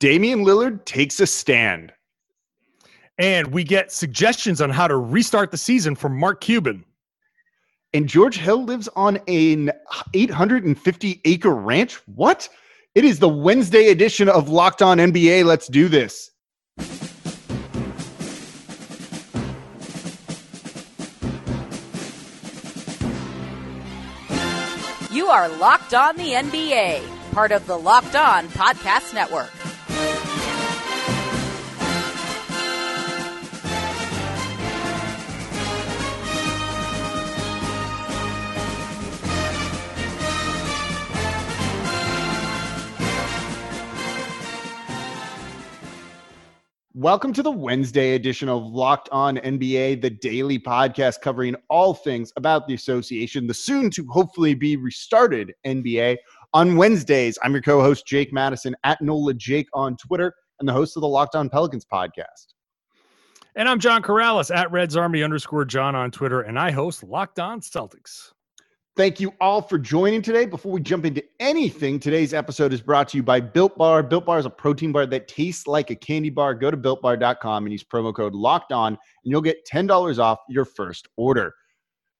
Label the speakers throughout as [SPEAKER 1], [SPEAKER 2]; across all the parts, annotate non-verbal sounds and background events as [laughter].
[SPEAKER 1] Damian Lillard takes a stand.
[SPEAKER 2] And we get suggestions on how to restart the season from Mark Cuban.
[SPEAKER 1] And George Hill lives on an 850 acre ranch. What? It is the Wednesday edition of Locked On NBA. Let's do this.
[SPEAKER 3] You are Locked On the NBA, part of the Locked On Podcast Network.
[SPEAKER 1] Welcome to the Wednesday edition of Locked On NBA, the daily podcast covering all things about the association, the soon to hopefully be restarted NBA. On Wednesdays, I'm your co host, Jake Madison, at NOLA Jake on Twitter, and the host of the Locked On Pelicans podcast.
[SPEAKER 2] And I'm John Karalis at Reds Army underscore John on Twitter, and I host Locked On Celtics.
[SPEAKER 1] Thank you all for joining today. Before we jump into anything, today's episode is brought to you by Built Bar. Built Bar is a protein bar that tastes like a candy bar. Go to builtbar.com and use promo code locked on, and you'll get $10 off your first order.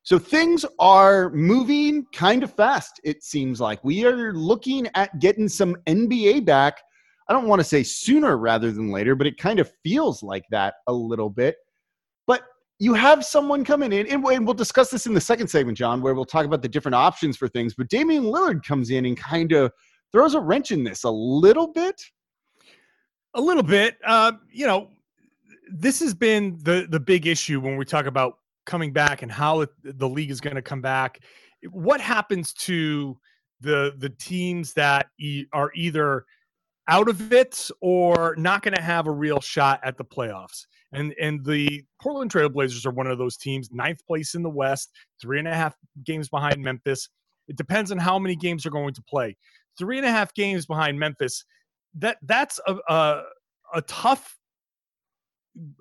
[SPEAKER 1] So things are moving kind of fast, it seems like. We are looking at getting some NBA back. I don't want to say sooner rather than later, but it kind of feels like that a little bit you have someone coming in, and we'll discuss this in the second segment, John, where we'll talk about the different options for things. But Damian Lillard comes in and kind of throws a wrench in this a little bit.
[SPEAKER 2] A little bit. Uh, you know, this has been the the big issue when we talk about coming back and how it, the league is going to come back. What happens to the the teams that e- are either out of it or not going to have a real shot at the playoffs? And and the Portland Trailblazers are one of those teams, ninth place in the West, three and a half games behind Memphis. It depends on how many games they're going to play. Three and a half games behind Memphis. That that's a a, a tough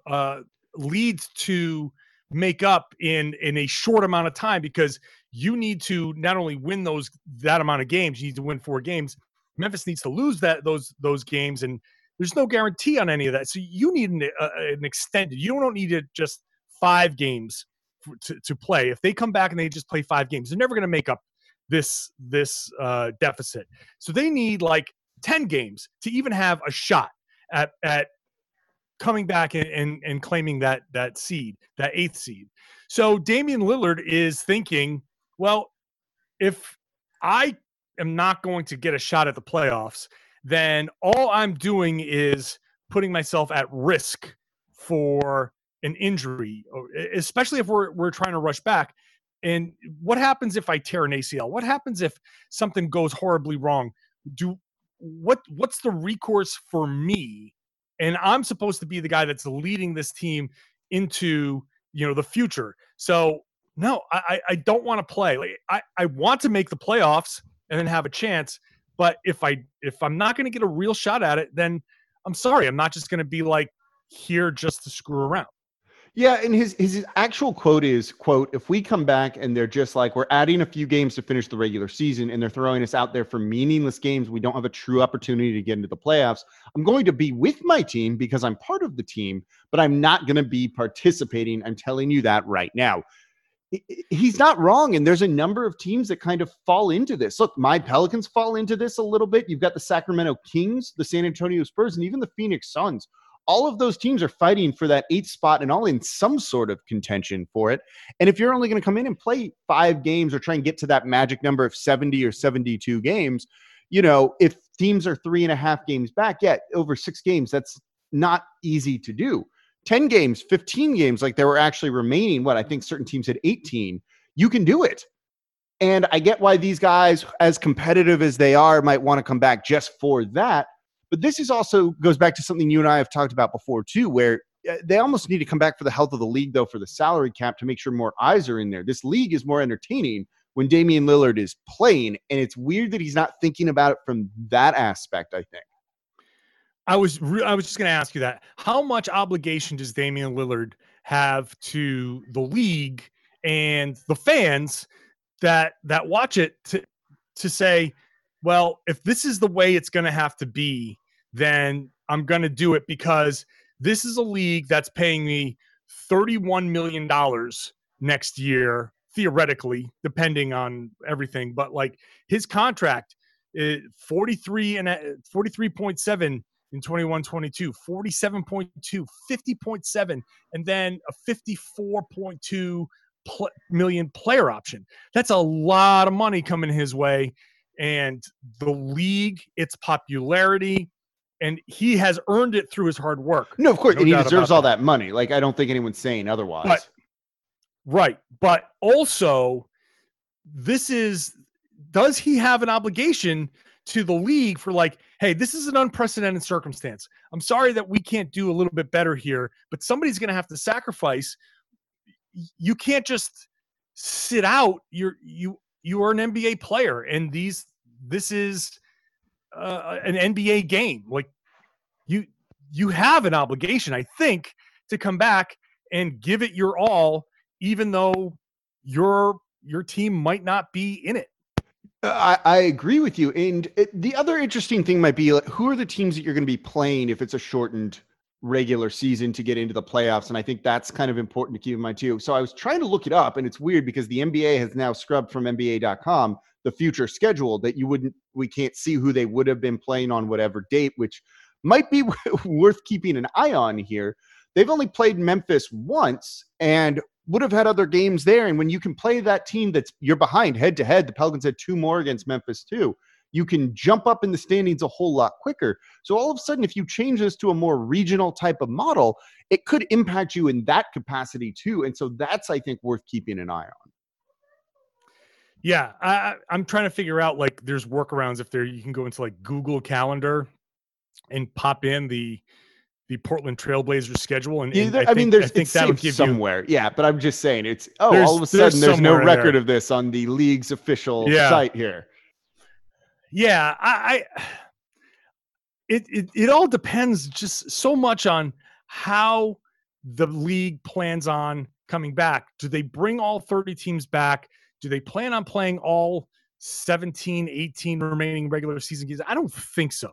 [SPEAKER 2] uh, lead to make up in in a short amount of time because you need to not only win those that amount of games, you need to win four games. Memphis needs to lose that those those games and there's no guarantee on any of that. So you need an, uh, an extended. You don't need it just five games to, to play. If they come back and they just play five games, they're never going to make up this this uh, deficit. So they need like ten games to even have a shot at at coming back and, and, and claiming that that seed, that eighth seed. So Damian Lillard is thinking, well, if I am not going to get a shot at the playoffs, then all I'm doing is putting myself at risk for an injury, especially if we're we're trying to rush back. And what happens if I tear an ACL? What happens if something goes horribly wrong? Do what what's the recourse for me? And I'm supposed to be the guy that's leading this team into you know the future. So no, I I don't want to play. Like I I want to make the playoffs and then have a chance. But if I if I'm not going to get a real shot at it, then I'm sorry, I'm not just going to be like here just to screw around.
[SPEAKER 1] Yeah, and his his actual quote is quote If we come back and they're just like we're adding a few games to finish the regular season and they're throwing us out there for meaningless games, we don't have a true opportunity to get into the playoffs. I'm going to be with my team because I'm part of the team, but I'm not going to be participating. I'm telling you that right now he's not wrong. And there's a number of teams that kind of fall into this. Look, my Pelicans fall into this a little bit. You've got the Sacramento Kings, the San Antonio Spurs, and even the Phoenix Suns. All of those teams are fighting for that eighth spot and all in some sort of contention for it. And if you're only going to come in and play five games or try and get to that magic number of 70 or 72 games, you know, if teams are three and a half games back, yeah, over six games, that's not easy to do. 10 games, 15 games, like there were actually remaining, what I think certain teams had 18, you can do it. And I get why these guys, as competitive as they are, might want to come back just for that. But this is also goes back to something you and I have talked about before, too, where uh, they almost need to come back for the health of the league, though, for the salary cap to make sure more eyes are in there. This league is more entertaining when Damian Lillard is playing. And it's weird that he's not thinking about it from that aspect, I think.
[SPEAKER 2] I was re- I was just going to ask you that. How much obligation does Damian Lillard have to the league and the fans that that watch it to to say, well, if this is the way it's going to have to be, then I'm going to do it because this is a league that's paying me $31 million next year, theoretically, depending on everything. But like his contract, is 43 and 43.7 in 21 22, 47.2, 50.7, and then a 54.2 pl- million player option. That's a lot of money coming his way. And the league, its popularity, and he has earned it through his hard work.
[SPEAKER 1] No, of course, no and he deserves all that. that money. Like I don't think anyone's saying otherwise.
[SPEAKER 2] But, right, but also, this is does he have an obligation to the league for like, hey, this is an unprecedented circumstance. I'm sorry that we can't do a little bit better here, but somebody's going to have to sacrifice. You can't just sit out. You're you you are an NBA player, and these this is uh, an NBA game. Like you you have an obligation, I think, to come back and give it your all, even though your your team might not be in it.
[SPEAKER 1] I, I, agree with you. And it, the other interesting thing might be like, who are the teams that you're going to be playing if it's a shortened regular season to get into the playoffs? And I think that's kind of important to keep in mind too. So I was trying to look it up, and it's weird because the NBA has now scrubbed from NBA.com the future schedule that you wouldn't, we can't see who they would have been playing on whatever date, which might be [laughs] worth keeping an eye on here. They've only played Memphis once, and would have had other games there. And when you can play that team that's you're behind head to head, the Pelicans had two more against Memphis too. You can jump up in the standings a whole lot quicker. So all of a sudden, if you change this to a more regional type of model, it could impact you in that capacity too. And so that's I think worth keeping an eye on.
[SPEAKER 2] Yeah, I, I'm trying to figure out like there's workarounds if there you can go into like Google Calendar and pop in the the Portland Trailblazers schedule. And, and
[SPEAKER 1] yeah, I, I, mean, there's I think that would give somewhere. You, yeah, but I'm just saying it's oh, all of a sudden there's, there's no record there. of this on the league's official yeah. site here.
[SPEAKER 2] Yeah, I, I it, it it all depends just so much on how the league plans on coming back. Do they bring all 30 teams back? Do they plan on playing all 17, 18 remaining regular season games? I don't think so.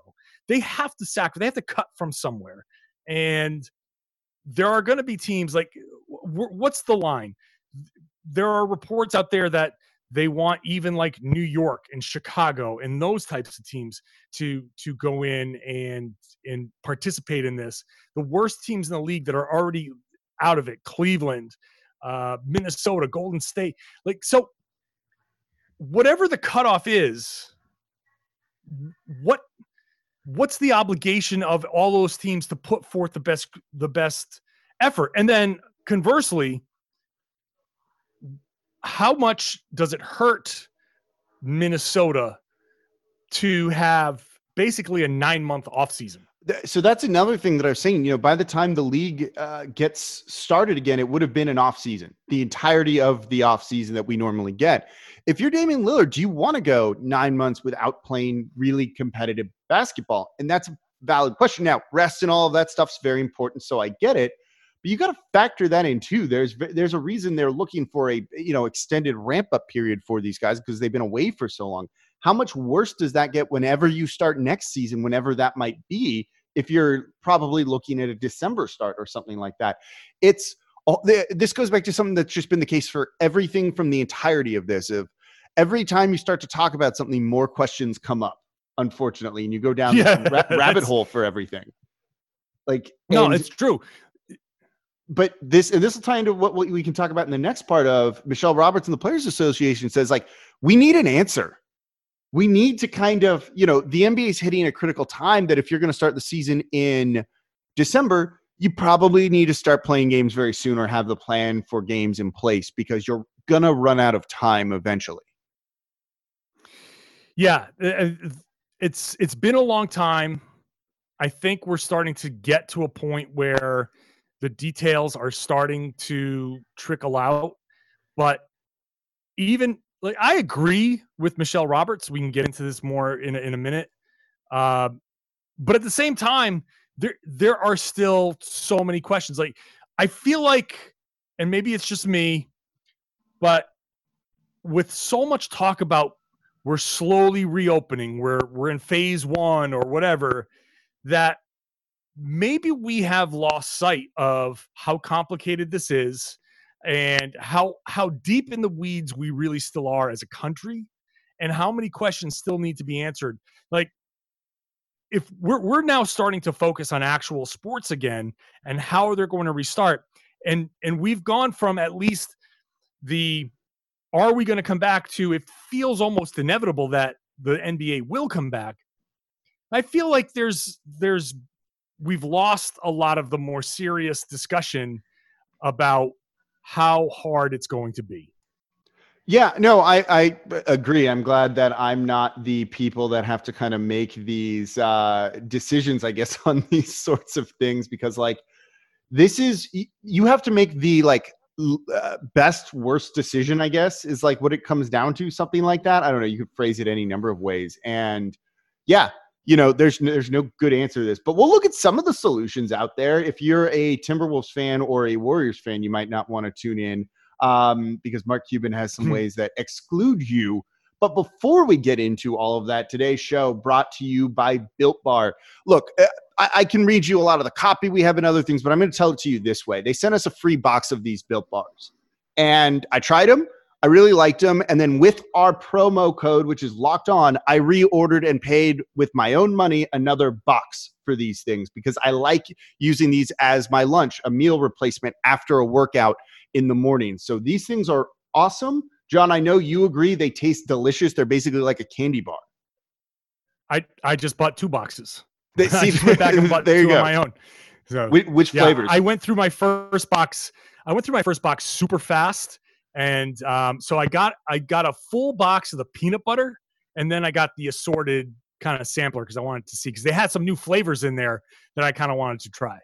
[SPEAKER 2] They have to sack. They have to cut from somewhere. And there are going to be teams like, what's the line? There are reports out there that they want even like New York and Chicago and those types of teams to to go in and and participate in this. The worst teams in the league that are already out of it, Cleveland, uh, Minnesota, Golden State, like so. Whatever the cutoff is, what what's the obligation of all those teams to put forth the best the best effort and then conversely how much does it hurt minnesota to have basically a nine month off season
[SPEAKER 1] so that's another thing that I was saying. You know, by the time the league uh, gets started again, it would have been an off season, the entirety of the off season that we normally get. If you're Damian Lillard, do you want to go nine months without playing really competitive basketball? And that's a valid question. Now, rest and all of that stuff's very important, so I get it. But you got to factor that in too. There's there's a reason they're looking for a you know extended ramp up period for these guys because they've been away for so long. How much worse does that get whenever you start next season, whenever that might be? If you're probably looking at a December start or something like that, it's all, this goes back to something that's just been the case for everything from the entirety of this. Of every time you start to talk about something, more questions come up, unfortunately, and you go down [laughs] yeah, ra- rabbit hole for everything. Like,
[SPEAKER 2] no, it's true.
[SPEAKER 1] But this, and this will tie into what we can talk about in the next part of Michelle Roberts and the Players Association says, like, we need an answer. We need to kind of, you know, the NBA is hitting a critical time that if you're going to start the season in December, you probably need to start playing games very soon or have the plan for games in place because you're going to run out of time eventually.
[SPEAKER 2] Yeah, it's it's been a long time. I think we're starting to get to a point where the details are starting to trickle out. But even like I agree with Michelle Roberts. We can get into this more in a, in a minute. Uh, but at the same time, there there are still so many questions. Like I feel like, and maybe it's just me, but with so much talk about we're slowly reopening we're we're in phase one or whatever that maybe we have lost sight of how complicated this is and how how deep in the weeds we really still are as a country and how many questions still need to be answered. Like if we're we're now starting to focus on actual sports again and how they're going to restart and and we've gone from at least the are we going to come back to it feels almost inevitable that the NBA will come back I feel like there's there's we've lost a lot of the more serious discussion about how hard it's going to be.
[SPEAKER 1] Yeah, no, I, I agree. I'm glad that I'm not the people that have to kind of make these uh, decisions, I guess, [laughs] on these sorts of things because, like, this is you have to make the like uh, best worst decision. I guess is like what it comes down to. Something like that. I don't know. You could phrase it any number of ways, and yeah, you know, there's there's no good answer to this, but we'll look at some of the solutions out there. If you're a Timberwolves fan or a Warriors fan, you might not want to tune in um, because Mark Cuban has some [laughs] ways that exclude you. But before we get into all of that, today's show brought to you by Built Bar. Look, uh, I, I can read you a lot of the copy we have and other things, but I'm going to tell it to you this way. They sent us a free box of these Built Bars, and I tried them. I really liked them. And then with our promo code, which is locked on, I reordered and paid with my own money another box for these things because I like using these as my lunch, a meal replacement after a workout in the morning. So these things are awesome. John, I know you agree they taste delicious. They're basically like a candy bar.
[SPEAKER 2] I I just bought two boxes. They, [laughs] see, I went back and [laughs] bought there you go. on my own.
[SPEAKER 1] So which, which yeah, flavors?
[SPEAKER 2] I went through my first box. I went through my first box super fast and um, so I got I got a full box of the peanut butter, and then I got the assorted kind of sampler because I wanted to see because they had some new flavors in there that I kind of wanted to try.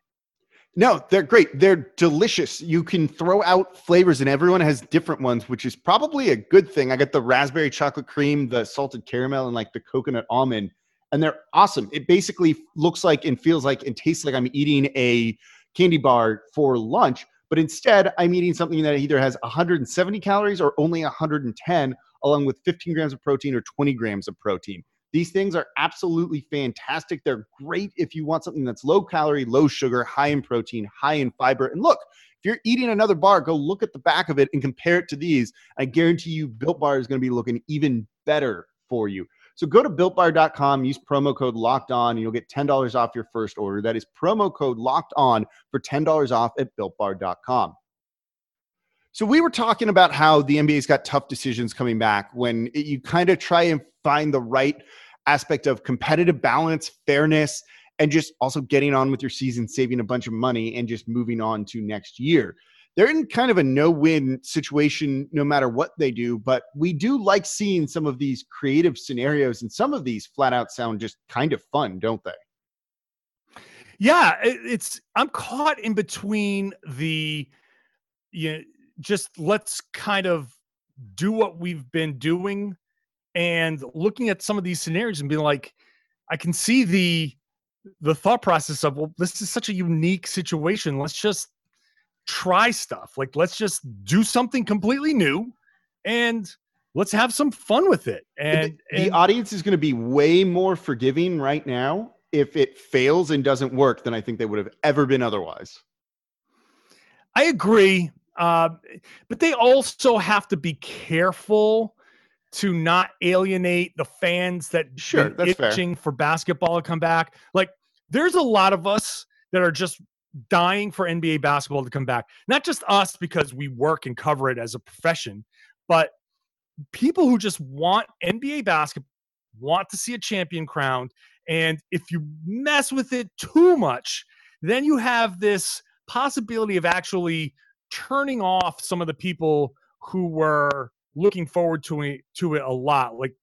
[SPEAKER 1] No, they're great. They're delicious. You can throw out flavors, and everyone has different ones, which is probably a good thing. I got the raspberry chocolate cream, the salted caramel, and like the coconut almond, and they're awesome. It basically looks like and feels like and tastes like I'm eating a candy bar for lunch, but instead, I'm eating something that either has 170 calories or only 110, along with 15 grams of protein or 20 grams of protein. These things are absolutely fantastic. They're great if you want something that's low calorie, low sugar, high in protein, high in fiber. And look, if you're eating another bar, go look at the back of it and compare it to these. I guarantee you, Built Bar is going to be looking even better for you. So go to builtbar.com, use promo code locked on, and you'll get $10 off your first order. That is promo code locked on for $10 off at builtbar.com. So we were talking about how the NBA's got tough decisions coming back when you kind of try and find the right aspect of competitive balance, fairness, and just also getting on with your season, saving a bunch of money, and just moving on to next year. They're in kind of a no-win situation no matter what they do but we do like seeing some of these creative scenarios and some of these flat out sound just kind of fun don't they?
[SPEAKER 2] Yeah it's i'm caught in between the you know, just let's kind of do what we've been doing and looking at some of these scenarios and being like i can see the the thought process of well this is such a unique situation let's just try stuff. Like, let's just do something completely new and let's have some fun with it. And
[SPEAKER 1] the, the
[SPEAKER 2] and,
[SPEAKER 1] audience is going to be way more forgiving right now if it fails and doesn't work than I think they would have ever been otherwise.
[SPEAKER 2] I agree. Uh, but they also have to be careful to not alienate the fans that
[SPEAKER 1] sure that's
[SPEAKER 2] itching
[SPEAKER 1] fair.
[SPEAKER 2] for basketball to come back. Like, there's a lot of us that are just dying for NBA basketball to come back. Not just us because we work and cover it as a profession, but people who just want NBA basketball, want to see a champion crowned. And if you mess with it too much, then you have this possibility of actually turning off some of the people who were looking forward to it to it a lot. Like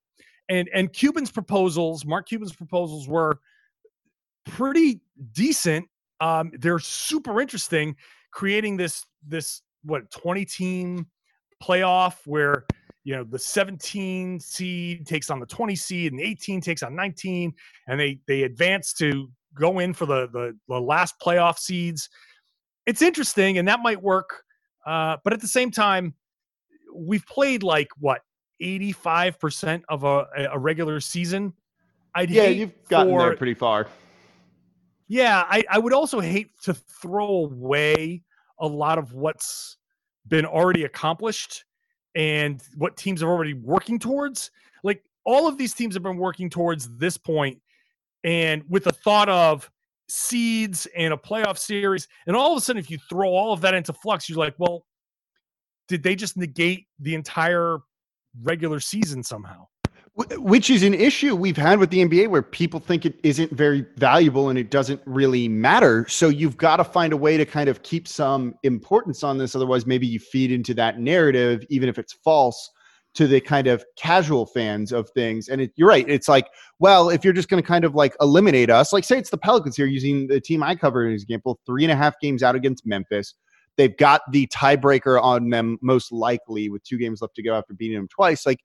[SPEAKER 2] and and Cuban's proposals, Mark Cuban's proposals were pretty decent um, they're super interesting, creating this this what 20 team playoff where you know the 17 seed takes on the 20 seed and the 18 takes on 19 and they they advance to go in for the the, the last playoff seeds it's interesting and that might work uh, but at the same time we've played like what 85% of a, a regular season
[SPEAKER 1] I'd yeah you've gotten for, there pretty far
[SPEAKER 2] Yeah, I, I would also hate to throw away a lot of what's been already accomplished and what teams are already working towards. Like all of these teams have been working towards this point, and with the thought of seeds and a playoff series, and all of a sudden, if you throw all of that into flux, you're like, well, did they just negate the entire regular season somehow?
[SPEAKER 1] which is an issue we've had with the NBA where people think it isn't very valuable and it doesn't really matter. So you've got to find a way to kind of keep some importance on this. Otherwise, maybe you feed into that narrative, even if it's false, to the kind of casual fans of things. And it, you're right. It's like, well, if you're just going to kind of like eliminate us, like say it's the Pelicans here, using the team I covered as an example, three and a half games out against Memphis. They've got the tiebreaker on them most likely with two games left to go after beating them twice. Like,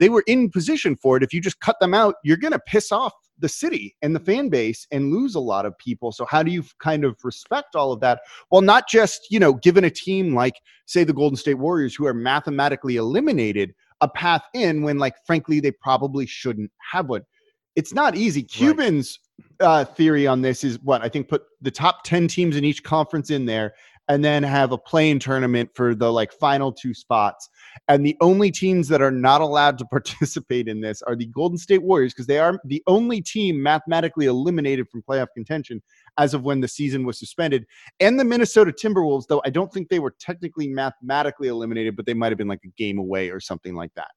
[SPEAKER 1] they were in position for it. If you just cut them out, you're going to piss off the city and the fan base and lose a lot of people. So how do you kind of respect all of that? Well, not just, you know, given a team like say the Golden State Warriors who are mathematically eliminated a path in when like frankly they probably shouldn't have one. It's not easy. Cuban's right. uh, theory on this is what I think put the top 10 teams in each conference in there and then have a play-in tournament for the like final two spots. And the only teams that are not allowed to [laughs] participate in this are the Golden State Warriors because they are the only team mathematically eliminated from playoff contention as of when the season was suspended. And the Minnesota Timberwolves, though I don't think they were technically mathematically eliminated, but they might have been like a game away or something like that.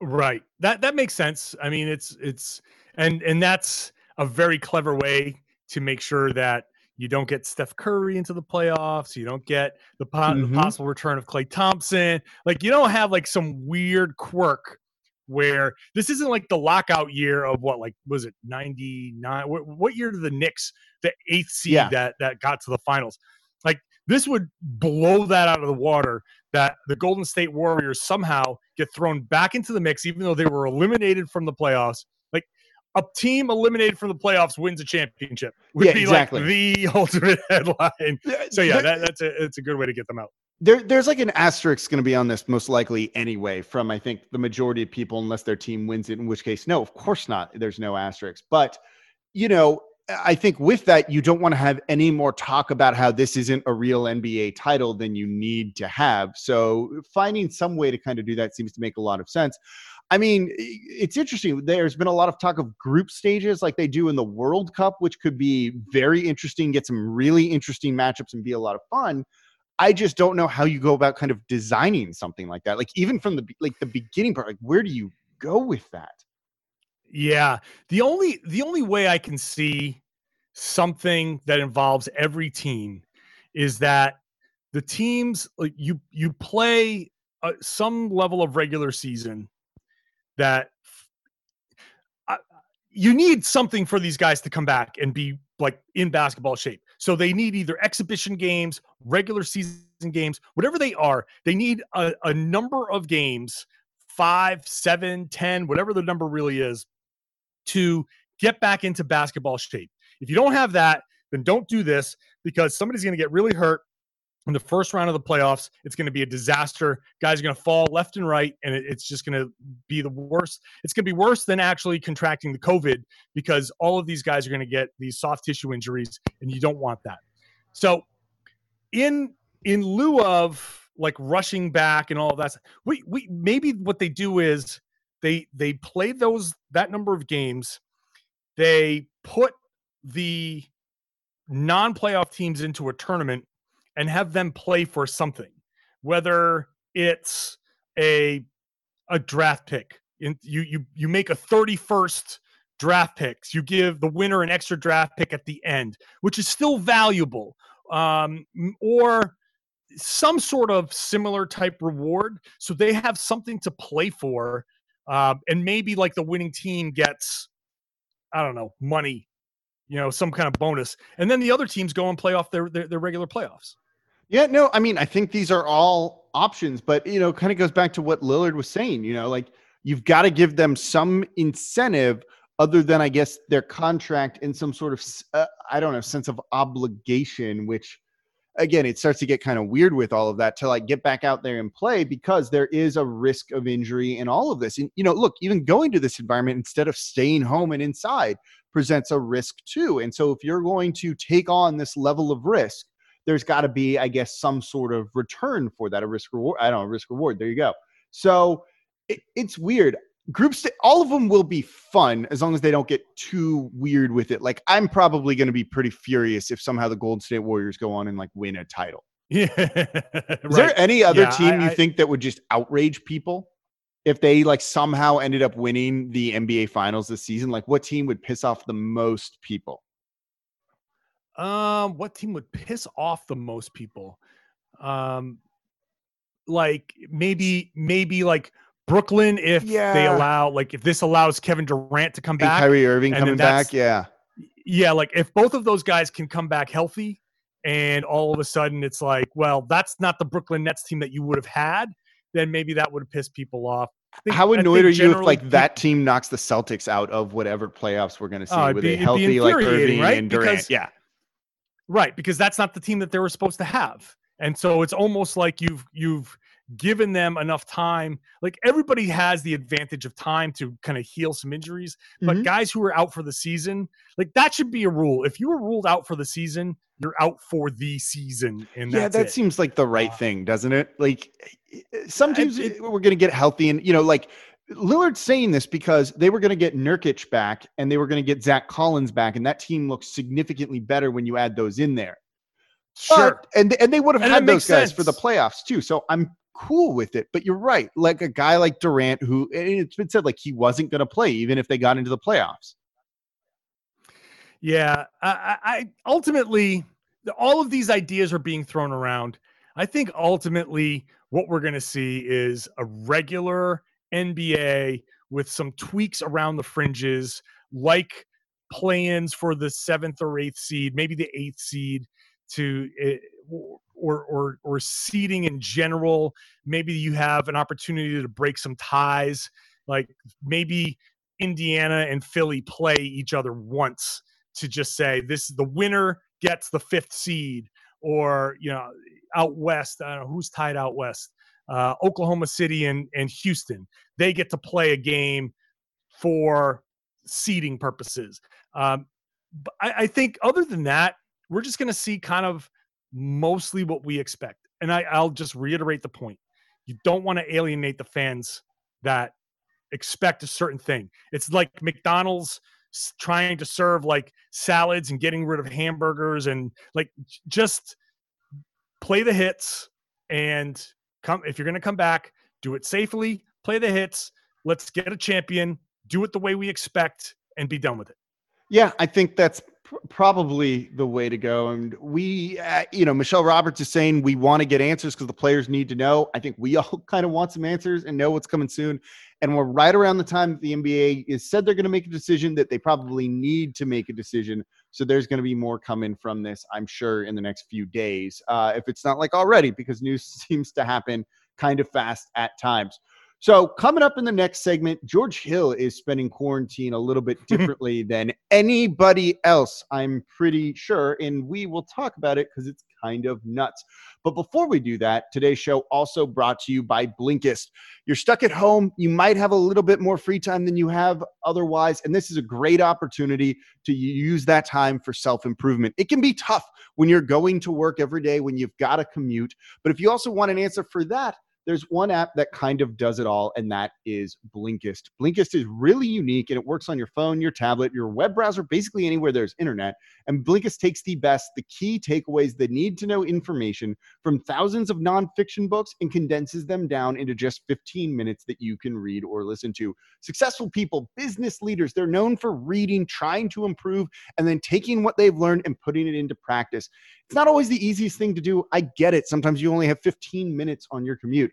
[SPEAKER 2] Right. That that makes sense. I mean, it's it's and and that's a very clever way to make sure that you don't get Steph Curry into the playoffs. You don't get the, po- mm-hmm. the possible return of Klay Thompson. Like you don't have like some weird quirk where this isn't like the lockout year of what like was it 99 what, what year did the Knicks the eighth seed yeah. that that got to the finals like this would blow that out of the water that the Golden State Warriors somehow get thrown back into the mix even though they were eliminated from the playoffs a team eliminated from the playoffs wins a championship would
[SPEAKER 1] yeah,
[SPEAKER 2] be
[SPEAKER 1] exactly.
[SPEAKER 2] like the [laughs] ultimate headline. So yeah, that, that's a it's a good way to get them out.
[SPEAKER 1] There, there's like an asterisk going to be on this most likely anyway from I think the majority of people, unless their team wins it. In which case, no, of course not. There's no asterisk. But you know, I think with that, you don't want to have any more talk about how this isn't a real NBA title than you need to have. So finding some way to kind of do that seems to make a lot of sense. I mean, it's interesting. There's been a lot of talk of group stages like they do in the World Cup, which could be very interesting, get some really interesting matchups and be a lot of fun. I just don't know how you go about kind of designing something like that. Like even from the like the beginning part, like where do you go with that?
[SPEAKER 2] Yeah. The only the only way I can see something that involves every team is that the teams you you play uh, some level of regular season that you need something for these guys to come back and be like in basketball shape. So they need either exhibition games, regular season games, whatever they are. They need a, a number of games, five, seven, ten, whatever the number really is, to get back into basketball shape. If you don't have that, then don't do this because somebody's going to get really hurt in the first round of the playoffs, it's going to be a disaster. Guys are going to fall left and right, and it's just going to be the worst. It's going to be worse than actually contracting the COVID because all of these guys are going to get these soft tissue injuries, and you don't want that. So, in in lieu of like rushing back and all of that, we we maybe what they do is they they play those that number of games, they put the non-playoff teams into a tournament and have them play for something, whether it's a a draft pick. You you you make a 31st draft picks. You give the winner an extra draft pick at the end, which is still valuable. Um, or some sort of similar type reward so they have something to play for uh, and maybe like the winning team gets i don't know money you know some kind of bonus and then the other teams go and play off their, their, their regular playoffs
[SPEAKER 1] yeah, no, I mean, I think these are all options, but you know, kind of goes back to what Lillard was saying. You know, like you've got to give them some incentive other than, I guess, their contract and some sort of, uh, I don't know, sense of obligation. Which, again, it starts to get kind of weird with all of that to like get back out there and play because there is a risk of injury in all of this. And you know, look, even going to this environment instead of staying home and inside presents a risk too. And so if you're going to take on this level of risk, there's got to be, I guess, some sort of return for that, a risk reward. I don't know, risk reward. There you go. So it, it's weird. Groups, all of them will be fun as long as they don't get too weird with it. Like I'm probably going to be pretty furious if somehow the Golden State Warriors go on and like win a title. [laughs]
[SPEAKER 2] Yeah.
[SPEAKER 1] Is there any other yeah, team I, you I, think that would just outrage people if they like somehow ended up winning the NBA Finals this season? Like, what team would piss off the most people?
[SPEAKER 2] Um, what team would piss off the most people? Um, like maybe maybe like Brooklyn if yeah. they allow like if this allows Kevin Durant to come
[SPEAKER 1] and
[SPEAKER 2] back,
[SPEAKER 1] Kyrie Irving coming back, yeah,
[SPEAKER 2] yeah. Like if both of those guys can come back healthy, and all of a sudden it's like, well, that's not the Brooklyn Nets team that you would have had, then maybe that would have pissed people off.
[SPEAKER 1] Think, How annoyed are you if like that team knocks the Celtics out of whatever playoffs we're going to see uh, with be, a healthy like Irving right? and Durant? Because, yeah,
[SPEAKER 2] right. Because that's not the team that they were supposed to have, and so it's almost like you've you've given them enough time. Like everybody has the advantage of time to kind of heal some injuries, but mm-hmm. guys who are out for the season, like that should be a rule. If you were ruled out for the season, you're out for the season. And yeah,
[SPEAKER 1] that
[SPEAKER 2] it.
[SPEAKER 1] seems like the right uh, thing, doesn't it? Like sometimes it, we're going to get healthy and, you know, like Lillard's saying this because they were going to get Nurkic back and they were going to get Zach Collins back, and that team looks significantly better when you add those in there. Sure. But, and and they would have and had those guys sense. for the playoffs too. So I'm cool with it. But you're right. Like a guy like Durant, who it's been said like he wasn't going to play even if they got into the playoffs.
[SPEAKER 2] Yeah, I, I ultimately all of these ideas are being thrown around. I think ultimately what we're going to see is a regular NBA with some tweaks around the fringes, like plans for the seventh or eighth seed, maybe the eighth seed to eh, or or or seating in general. Maybe you have an opportunity to break some ties. Like maybe Indiana and Philly play each other once to just say this the winner gets the fifth seed, or you know out west. I don't know who's tied out west. Uh, Oklahoma City and and Houston. They get to play a game for seeding purposes. Um, but I, I think other than that, we're just going to see kind of mostly what we expect. And I, I'll just reiterate the point. You don't want to alienate the fans that expect a certain thing. It's like McDonald's trying to serve like salads and getting rid of hamburgers and like just play the hits and come if you're going to come back, do it safely, play the hits, let's get a champion, do it the way we expect and be done with it.
[SPEAKER 1] Yeah, I think that's pr- probably the way to go. And we, uh, you know, Michelle Roberts is saying we want to get answers because the players need to know. I think we [laughs] all kind of want some answers and know what's coming soon. And we're right around the time that the NBA is said they're going to make a decision that they probably need to make a decision. So there's going to be more coming from this, I'm sure, in the next few days. Uh, if it's not like already, because news [laughs] seems to happen kind of fast at times. So, coming up in the next segment, George Hill is spending quarantine a little bit [laughs] differently than anybody else, I'm pretty sure. And we will talk about it because it's kind of nuts. But before we do that, today's show also brought to you by Blinkist. You're stuck at home, you might have a little bit more free time than you have otherwise. And this is a great opportunity to use that time for self improvement. It can be tough when you're going to work every day, when you've got to commute. But if you also want an answer for that, there's one app that kind of does it all, and that is Blinkist. Blinkist is really unique and it works on your phone, your tablet, your web browser, basically anywhere there's internet. And Blinkist takes the best, the key takeaways, the need to know information from thousands of nonfiction books and condenses them down into just 15 minutes that you can read or listen to. Successful people, business leaders, they're known for reading, trying to improve, and then taking what they've learned and putting it into practice. It's not always the easiest thing to do. I get it. Sometimes you only have 15 minutes on your commute,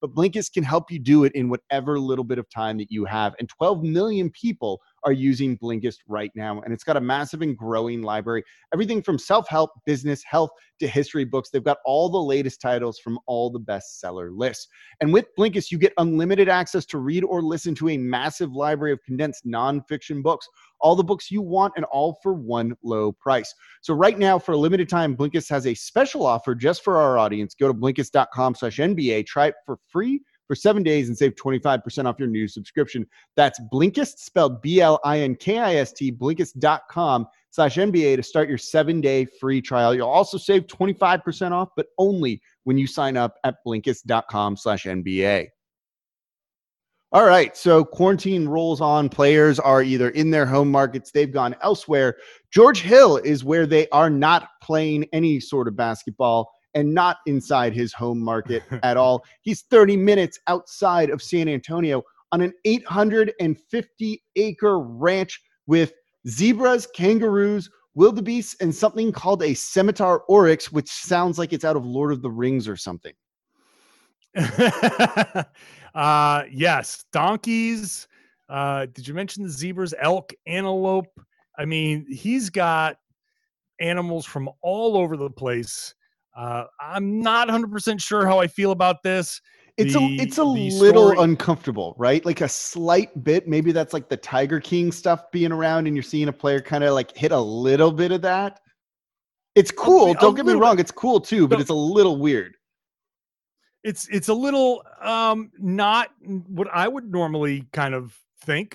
[SPEAKER 1] but Blinkist can help you do it in whatever little bit of time that you have. And 12 million people are using Blinkist right now. And it's got a massive and growing library, everything from self help, business, health to history books. They've got all the latest titles from all the bestseller lists. And with Blinkist, you get unlimited access to read or listen to a massive library of condensed nonfiction books all the books you want and all for one low price. So right now, for a limited time, Blinkist has a special offer just for our audience. Go to Blinkist.com slash NBA. Try it for free for seven days and save 25% off your new subscription. That's Blinkist, spelled B L I N K I S T, blinkist.com slash NBA to start your seven day free trial. You'll also save 25% off, but only when you sign up at blinkist.com slash NBA. All right. So quarantine rolls on. Players are either in their home markets, they've gone elsewhere. George Hill is where they are not playing any sort of basketball and not inside his home market [laughs] at all. He's 30 minutes outside of San Antonio on an 850 acre ranch with zebras, kangaroos, wildebeests, and something called a scimitar oryx, which sounds like it's out of Lord of the Rings or something. [laughs]
[SPEAKER 2] uh yes, donkeys. Uh did you mention the zebras, elk, antelope? I mean, he's got animals from all over the place. Uh I'm not 100% sure how I feel about this.
[SPEAKER 1] It's
[SPEAKER 2] The-
[SPEAKER 1] a it's a little
[SPEAKER 2] story-
[SPEAKER 1] uncomfortable, right? Like a slight bit. Maybe that's like the Tiger King stuff being around, and you're seeing a player kind of like hit a little bit of that. It's cool. Don't get me wrong.
[SPEAKER 2] bit.
[SPEAKER 1] It's cool too, but
[SPEAKER 2] No.
[SPEAKER 1] it's a little weird.
[SPEAKER 2] it's it's a little um not what I would normally kind of think.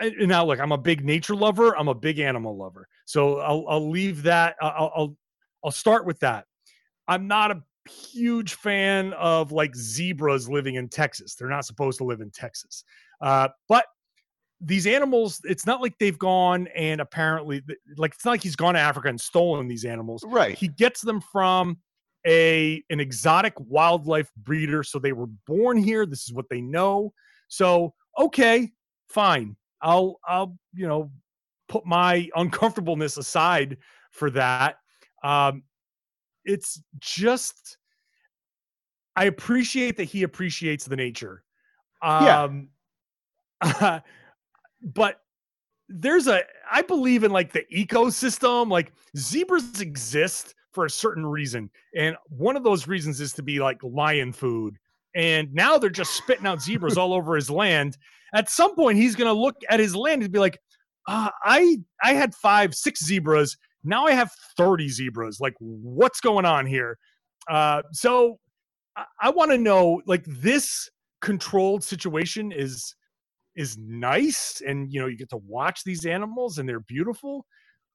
[SPEAKER 2] And now, look, I'm a big nature lover. I'm a big animal lover. So I'll I'll leave that. I'll I'll I'll start with that. I'm not a huge fan of like zebras living in Texas. They're not supposed to live in Texas. Uh, but these animals, it's not like they've gone and apparently, like it's not like he's gone to Africa and stolen these animals
[SPEAKER 1] Right.
[SPEAKER 2] he gets them from a an exotic wildlife breeder so they were born here this is what they know so okay fine i'll i'll you know put my uncomfortableness aside for that um it's just i appreciate that he appreciates the nature.
[SPEAKER 1] Yeah.
[SPEAKER 2] um [laughs] but there's a i believe in like the ecosystem like zebras exist for a certain reason. And one of those reasons is to be like lion food. And now they're just spitting out zebras all over his land. At some point he's going to look at his land and be like uh, i i had five six zebras now i have 30 zebras. Like what's going on here? Uh so i, I want to know like this controlled situation is is nice and you know you get to watch these animals and they're beautiful.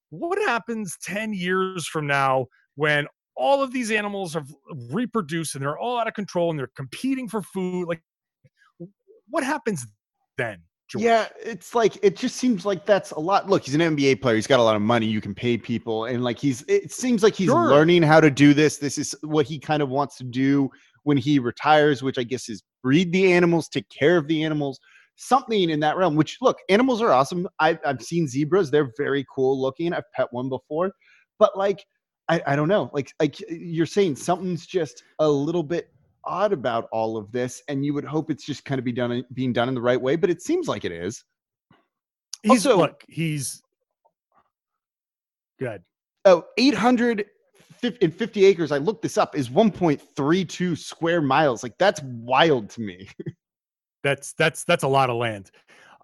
[SPEAKER 2] What happens 10 years from now when all of these animals have reproduced and they're all out of control and they're competing for food? Like what happens then George?
[SPEAKER 1] Yeah, it's like it just seems like that's a lot. Look, he's an NBA player. He's got a lot of money. You can pay people, and like he's. It seems like he's
[SPEAKER 2] Sure.
[SPEAKER 1] learning how to do this. This is what he kind of wants to do when he retires, which I guess is breed the animals, take care of the animals, something in that realm. Which look, animals are awesome. I've I've seen zebras. They're very cool looking. I've pet one before, but like I I don't know. Like like you're saying, something's just a little bit odd about all of this and you would hope it's just kind of be done being done in the right way but it seems like it is.
[SPEAKER 2] He's
[SPEAKER 1] also-
[SPEAKER 2] look he's good
[SPEAKER 1] oh 850 acres i looked this up is 1.32 square miles like that's wild to me. [laughs]
[SPEAKER 2] That's that's that's a lot of land.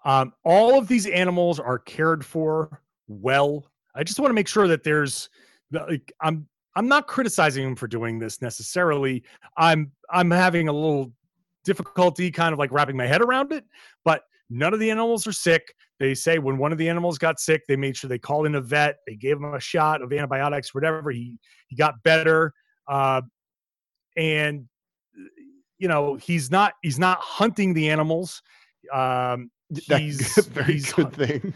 [SPEAKER 2] Um all of these animals are cared for well. I just want to make sure that there's like i'm i'm not criticizing him for doing this necessarily. I'm i'm having a little difficulty kind of like wrapping my head around it but none of the animals are sick. They say when one of the animals got sick they made sure they called in a vet. They gave him a shot of antibiotics whatever. He he got better uh and you know he's not he's not hunting the animals. Um
[SPEAKER 1] That-
[SPEAKER 2] he's [laughs]
[SPEAKER 1] very
[SPEAKER 2] he's
[SPEAKER 1] good thing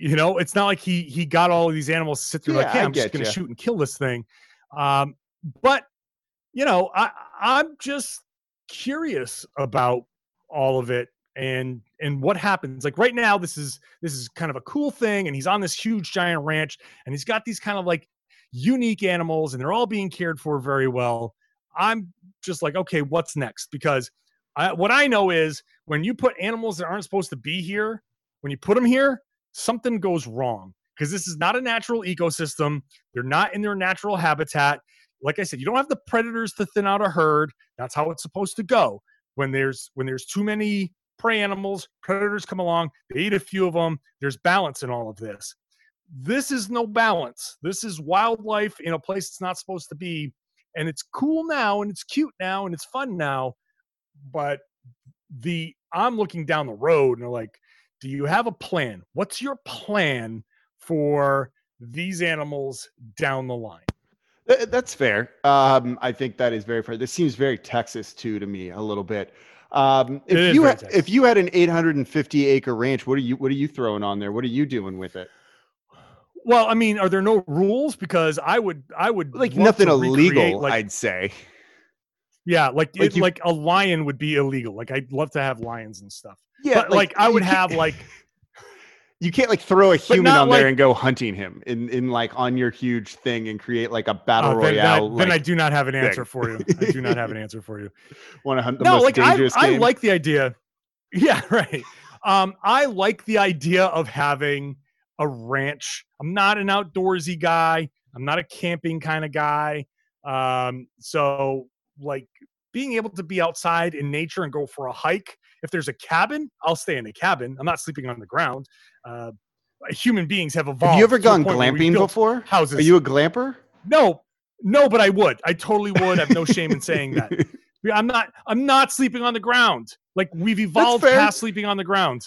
[SPEAKER 2] you know it's not like he he got all of these animals to sit like
[SPEAKER 1] Yeah,
[SPEAKER 2] hey
[SPEAKER 1] I
[SPEAKER 2] i'm just gonna
[SPEAKER 1] ya.
[SPEAKER 2] shoot and kill this thing. Um but you know i i'm just curious about all of it and and what happens. Like right now this is this is kind of a cool thing and he's on this huge giant ranch and he's got these kind of like unique animals and they're all being cared for very well. I'm just like okay what's next? Because I, what i know is when you put animals that aren't supposed to be here when you put them here something goes wrong because this is not a natural ecosystem. They're not in their natural habitat. Like i said you don't have the predators to thin out a herd. That's how it's supposed to go. When there's when there's too many prey animals predators come along they eat a few of them there's balance in all of this. This is no balance. This is wildlife in a place it's not supposed to be. And it's cool now and it's cute now and it's fun now but the I'm looking down the road and they're like, do you have a plan? What's your plan for these animals down the line?
[SPEAKER 1] That's fair. Um, I think that is very fair. This seems very Texas too to me a little bit. Um, if you had, if you had an 850 acre ranch, what are you what are you throwing on there? What are you doing with it?
[SPEAKER 2] Well, I mean, are there no rules? Because I would I would
[SPEAKER 1] like nothing illegal. Like, I'd say.
[SPEAKER 2] Yeah, like like, it, you, like a lion would be illegal. Like I'd love to have lions and stuff. Yeah, but like, like I would have like [laughs]
[SPEAKER 1] you can't like throw a human on like, there and go hunting him in in like on your huge thing and create like a battle uh, then, royale.
[SPEAKER 2] Then, I,
[SPEAKER 1] like,
[SPEAKER 2] then I do not have an answer thing. for you. I do not have an [laughs] answer for you.
[SPEAKER 1] Want to hunt the no, most like, dangerous
[SPEAKER 2] I,
[SPEAKER 1] game?
[SPEAKER 2] I like the idea. [laughs] Yeah, right. Um, I like the idea of having a ranch. I'm not an outdoorsy guy. I'm not a camping kind of guy. Um, so like being able to be outside in nature and go for a hike if there's a cabin, I'll stay in a cabin. I'm not sleeping on the ground. Uh, human beings have evolved.
[SPEAKER 1] Have you ever gone glamping before?
[SPEAKER 2] Houses.
[SPEAKER 1] Are you a glamper?
[SPEAKER 2] No, no, but I would. I totally would. I have no shame in saying that. [laughs] I'm not. I'm not sleeping on the ground. Like we've evolved past sleeping on the ground.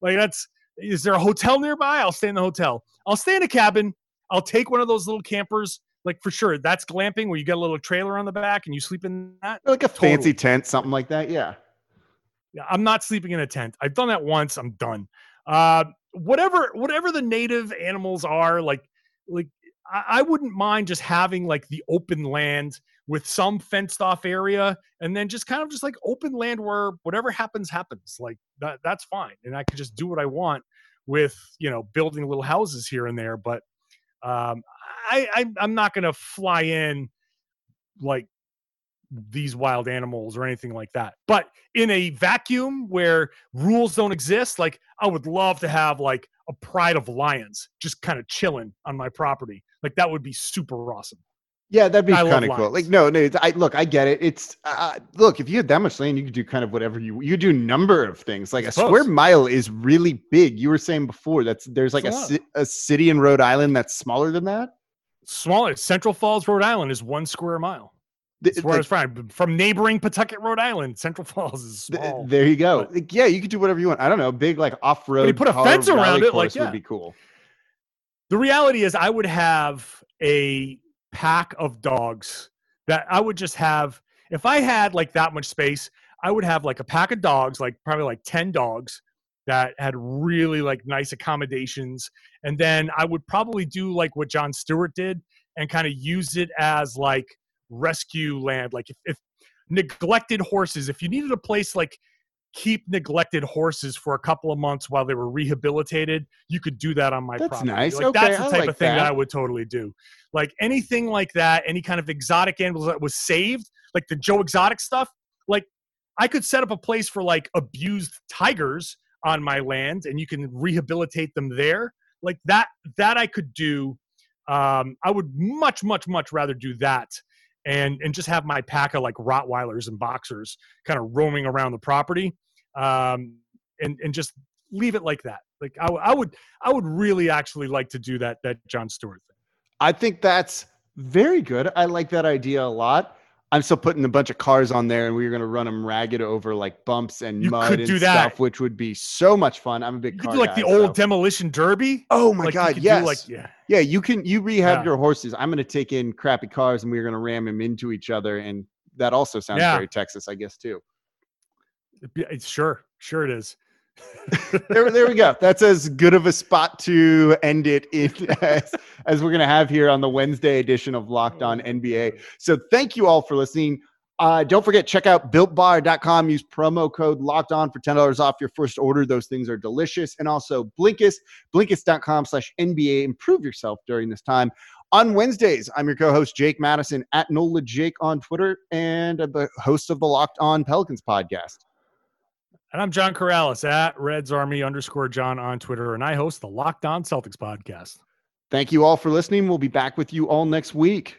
[SPEAKER 2] Like that's. Is there a hotel nearby? I'll stay in the hotel. I'll stay in a cabin. I'll take one of those little campers. Like for sure, that's glamping where you get a little trailer on the back and you sleep in that.
[SPEAKER 1] Like a totally. fancy tent, something like that. Yeah.
[SPEAKER 2] Yeah, I'm not sleeping in a tent. I've done that once. I'm done. Uh, whatever, whatever the native animals are, like, like I, I wouldn't mind just having like the open land with some fenced off area, and then just kind of just like open land where whatever happens happens. Like that, that's fine, and I could just do what I want with you know building little houses here and there. But um, I, I I'm not gonna fly in like these wild animals or anything like that. But in a vacuum where rules don't exist, like I would love to have like a pride of lions just kind of chilling on my property. Like that would be super awesome.
[SPEAKER 1] Yeah, that'd be kind of cool. Like, no, no, I look, I get it. It's uh, look, if you had that much land, you could do kind of whatever you you do. Number of things like a square mile is really big. You were saying before that's there's like a, a, a city in Rhode Island that's smaller than that.
[SPEAKER 2] Smaller. Central Falls, Rhode Island is one square mile. That's where I was from. From neighboring Pawtucket, Rhode Island, Central Falls is small.
[SPEAKER 1] There you go. But, like, yeah, you could do whatever you want. I don't know, big like off road.
[SPEAKER 2] You put a fence around it, like yeah.
[SPEAKER 1] would be cool.
[SPEAKER 2] The reality is, I would have a pack of dogs that I would just have. If I had like that much space, I would have like a pack of dogs, like probably like ten dogs that had really like nice accommodations, and then I would probably do like what Jon Stewart did and kind of use it as like rescue land like if, if neglected horses if you needed a place like keep neglected horses for a couple of months while they were rehabilitated you could do that on my
[SPEAKER 1] that's
[SPEAKER 2] property.
[SPEAKER 1] nice.
[SPEAKER 2] Like
[SPEAKER 1] okay,
[SPEAKER 2] that's the
[SPEAKER 1] I
[SPEAKER 2] type
[SPEAKER 1] like
[SPEAKER 2] of thing
[SPEAKER 1] that.
[SPEAKER 2] that. I would totally do. Like anything like that any kind of exotic animals that was saved like the joe exotic stuff like i could set up a place for like abused tigers on my land and you can rehabilitate them there. Like that that i could do um, i would much much much rather do that and and just have my pack of like Rottweilers and boxers kind of roaming around the property, um, and and just leave it like that. Like I, I would I would really actually like to do that that Jon Stewart thing.
[SPEAKER 1] I think that's very good. I like that idea a lot. I'm still putting a bunch of cars on there, and we are going to run them ragged over like bumps and
[SPEAKER 2] you
[SPEAKER 1] mud and stuff, which would be so much fun. I'm a big
[SPEAKER 2] you
[SPEAKER 1] car
[SPEAKER 2] could do like
[SPEAKER 1] guy,
[SPEAKER 2] the old
[SPEAKER 1] so.
[SPEAKER 2] demolition derby.
[SPEAKER 1] Oh my
[SPEAKER 2] like
[SPEAKER 1] god, yes,
[SPEAKER 2] like, yeah,
[SPEAKER 1] yeah. You can you rehab
[SPEAKER 2] Yeah.
[SPEAKER 1] your horses. I'm going to take in crappy cars, and we're going to ram them into each other, and that also sounds
[SPEAKER 2] Yeah.
[SPEAKER 1] very Texas, I guess too.
[SPEAKER 2] Yeah, it's- sure, sure it is. [laughs]
[SPEAKER 1] there, there we go. That's as good of a spot to end it in [laughs] as, as we're going to have here on the Wednesday edition of Locked On NBA. So thank you all for listening. Uh, don't forget, check out builtbar.com. Use promo code locked on for $10 off your first order. Those things are delicious. And also Blinkist, blinkist.com slash NBA. Improve yourself during this time. On Wednesdays, I'm your co-host, Jake Madison at NOLA Jake on Twitter and I'm the host of the Locked On Pelicans podcast.
[SPEAKER 2] And I'm John Karalis at Reds Army underscore John on Twitter, and I host the Locked On Celtics podcast.
[SPEAKER 1] Thank you all for listening. We'll be back with you all next week.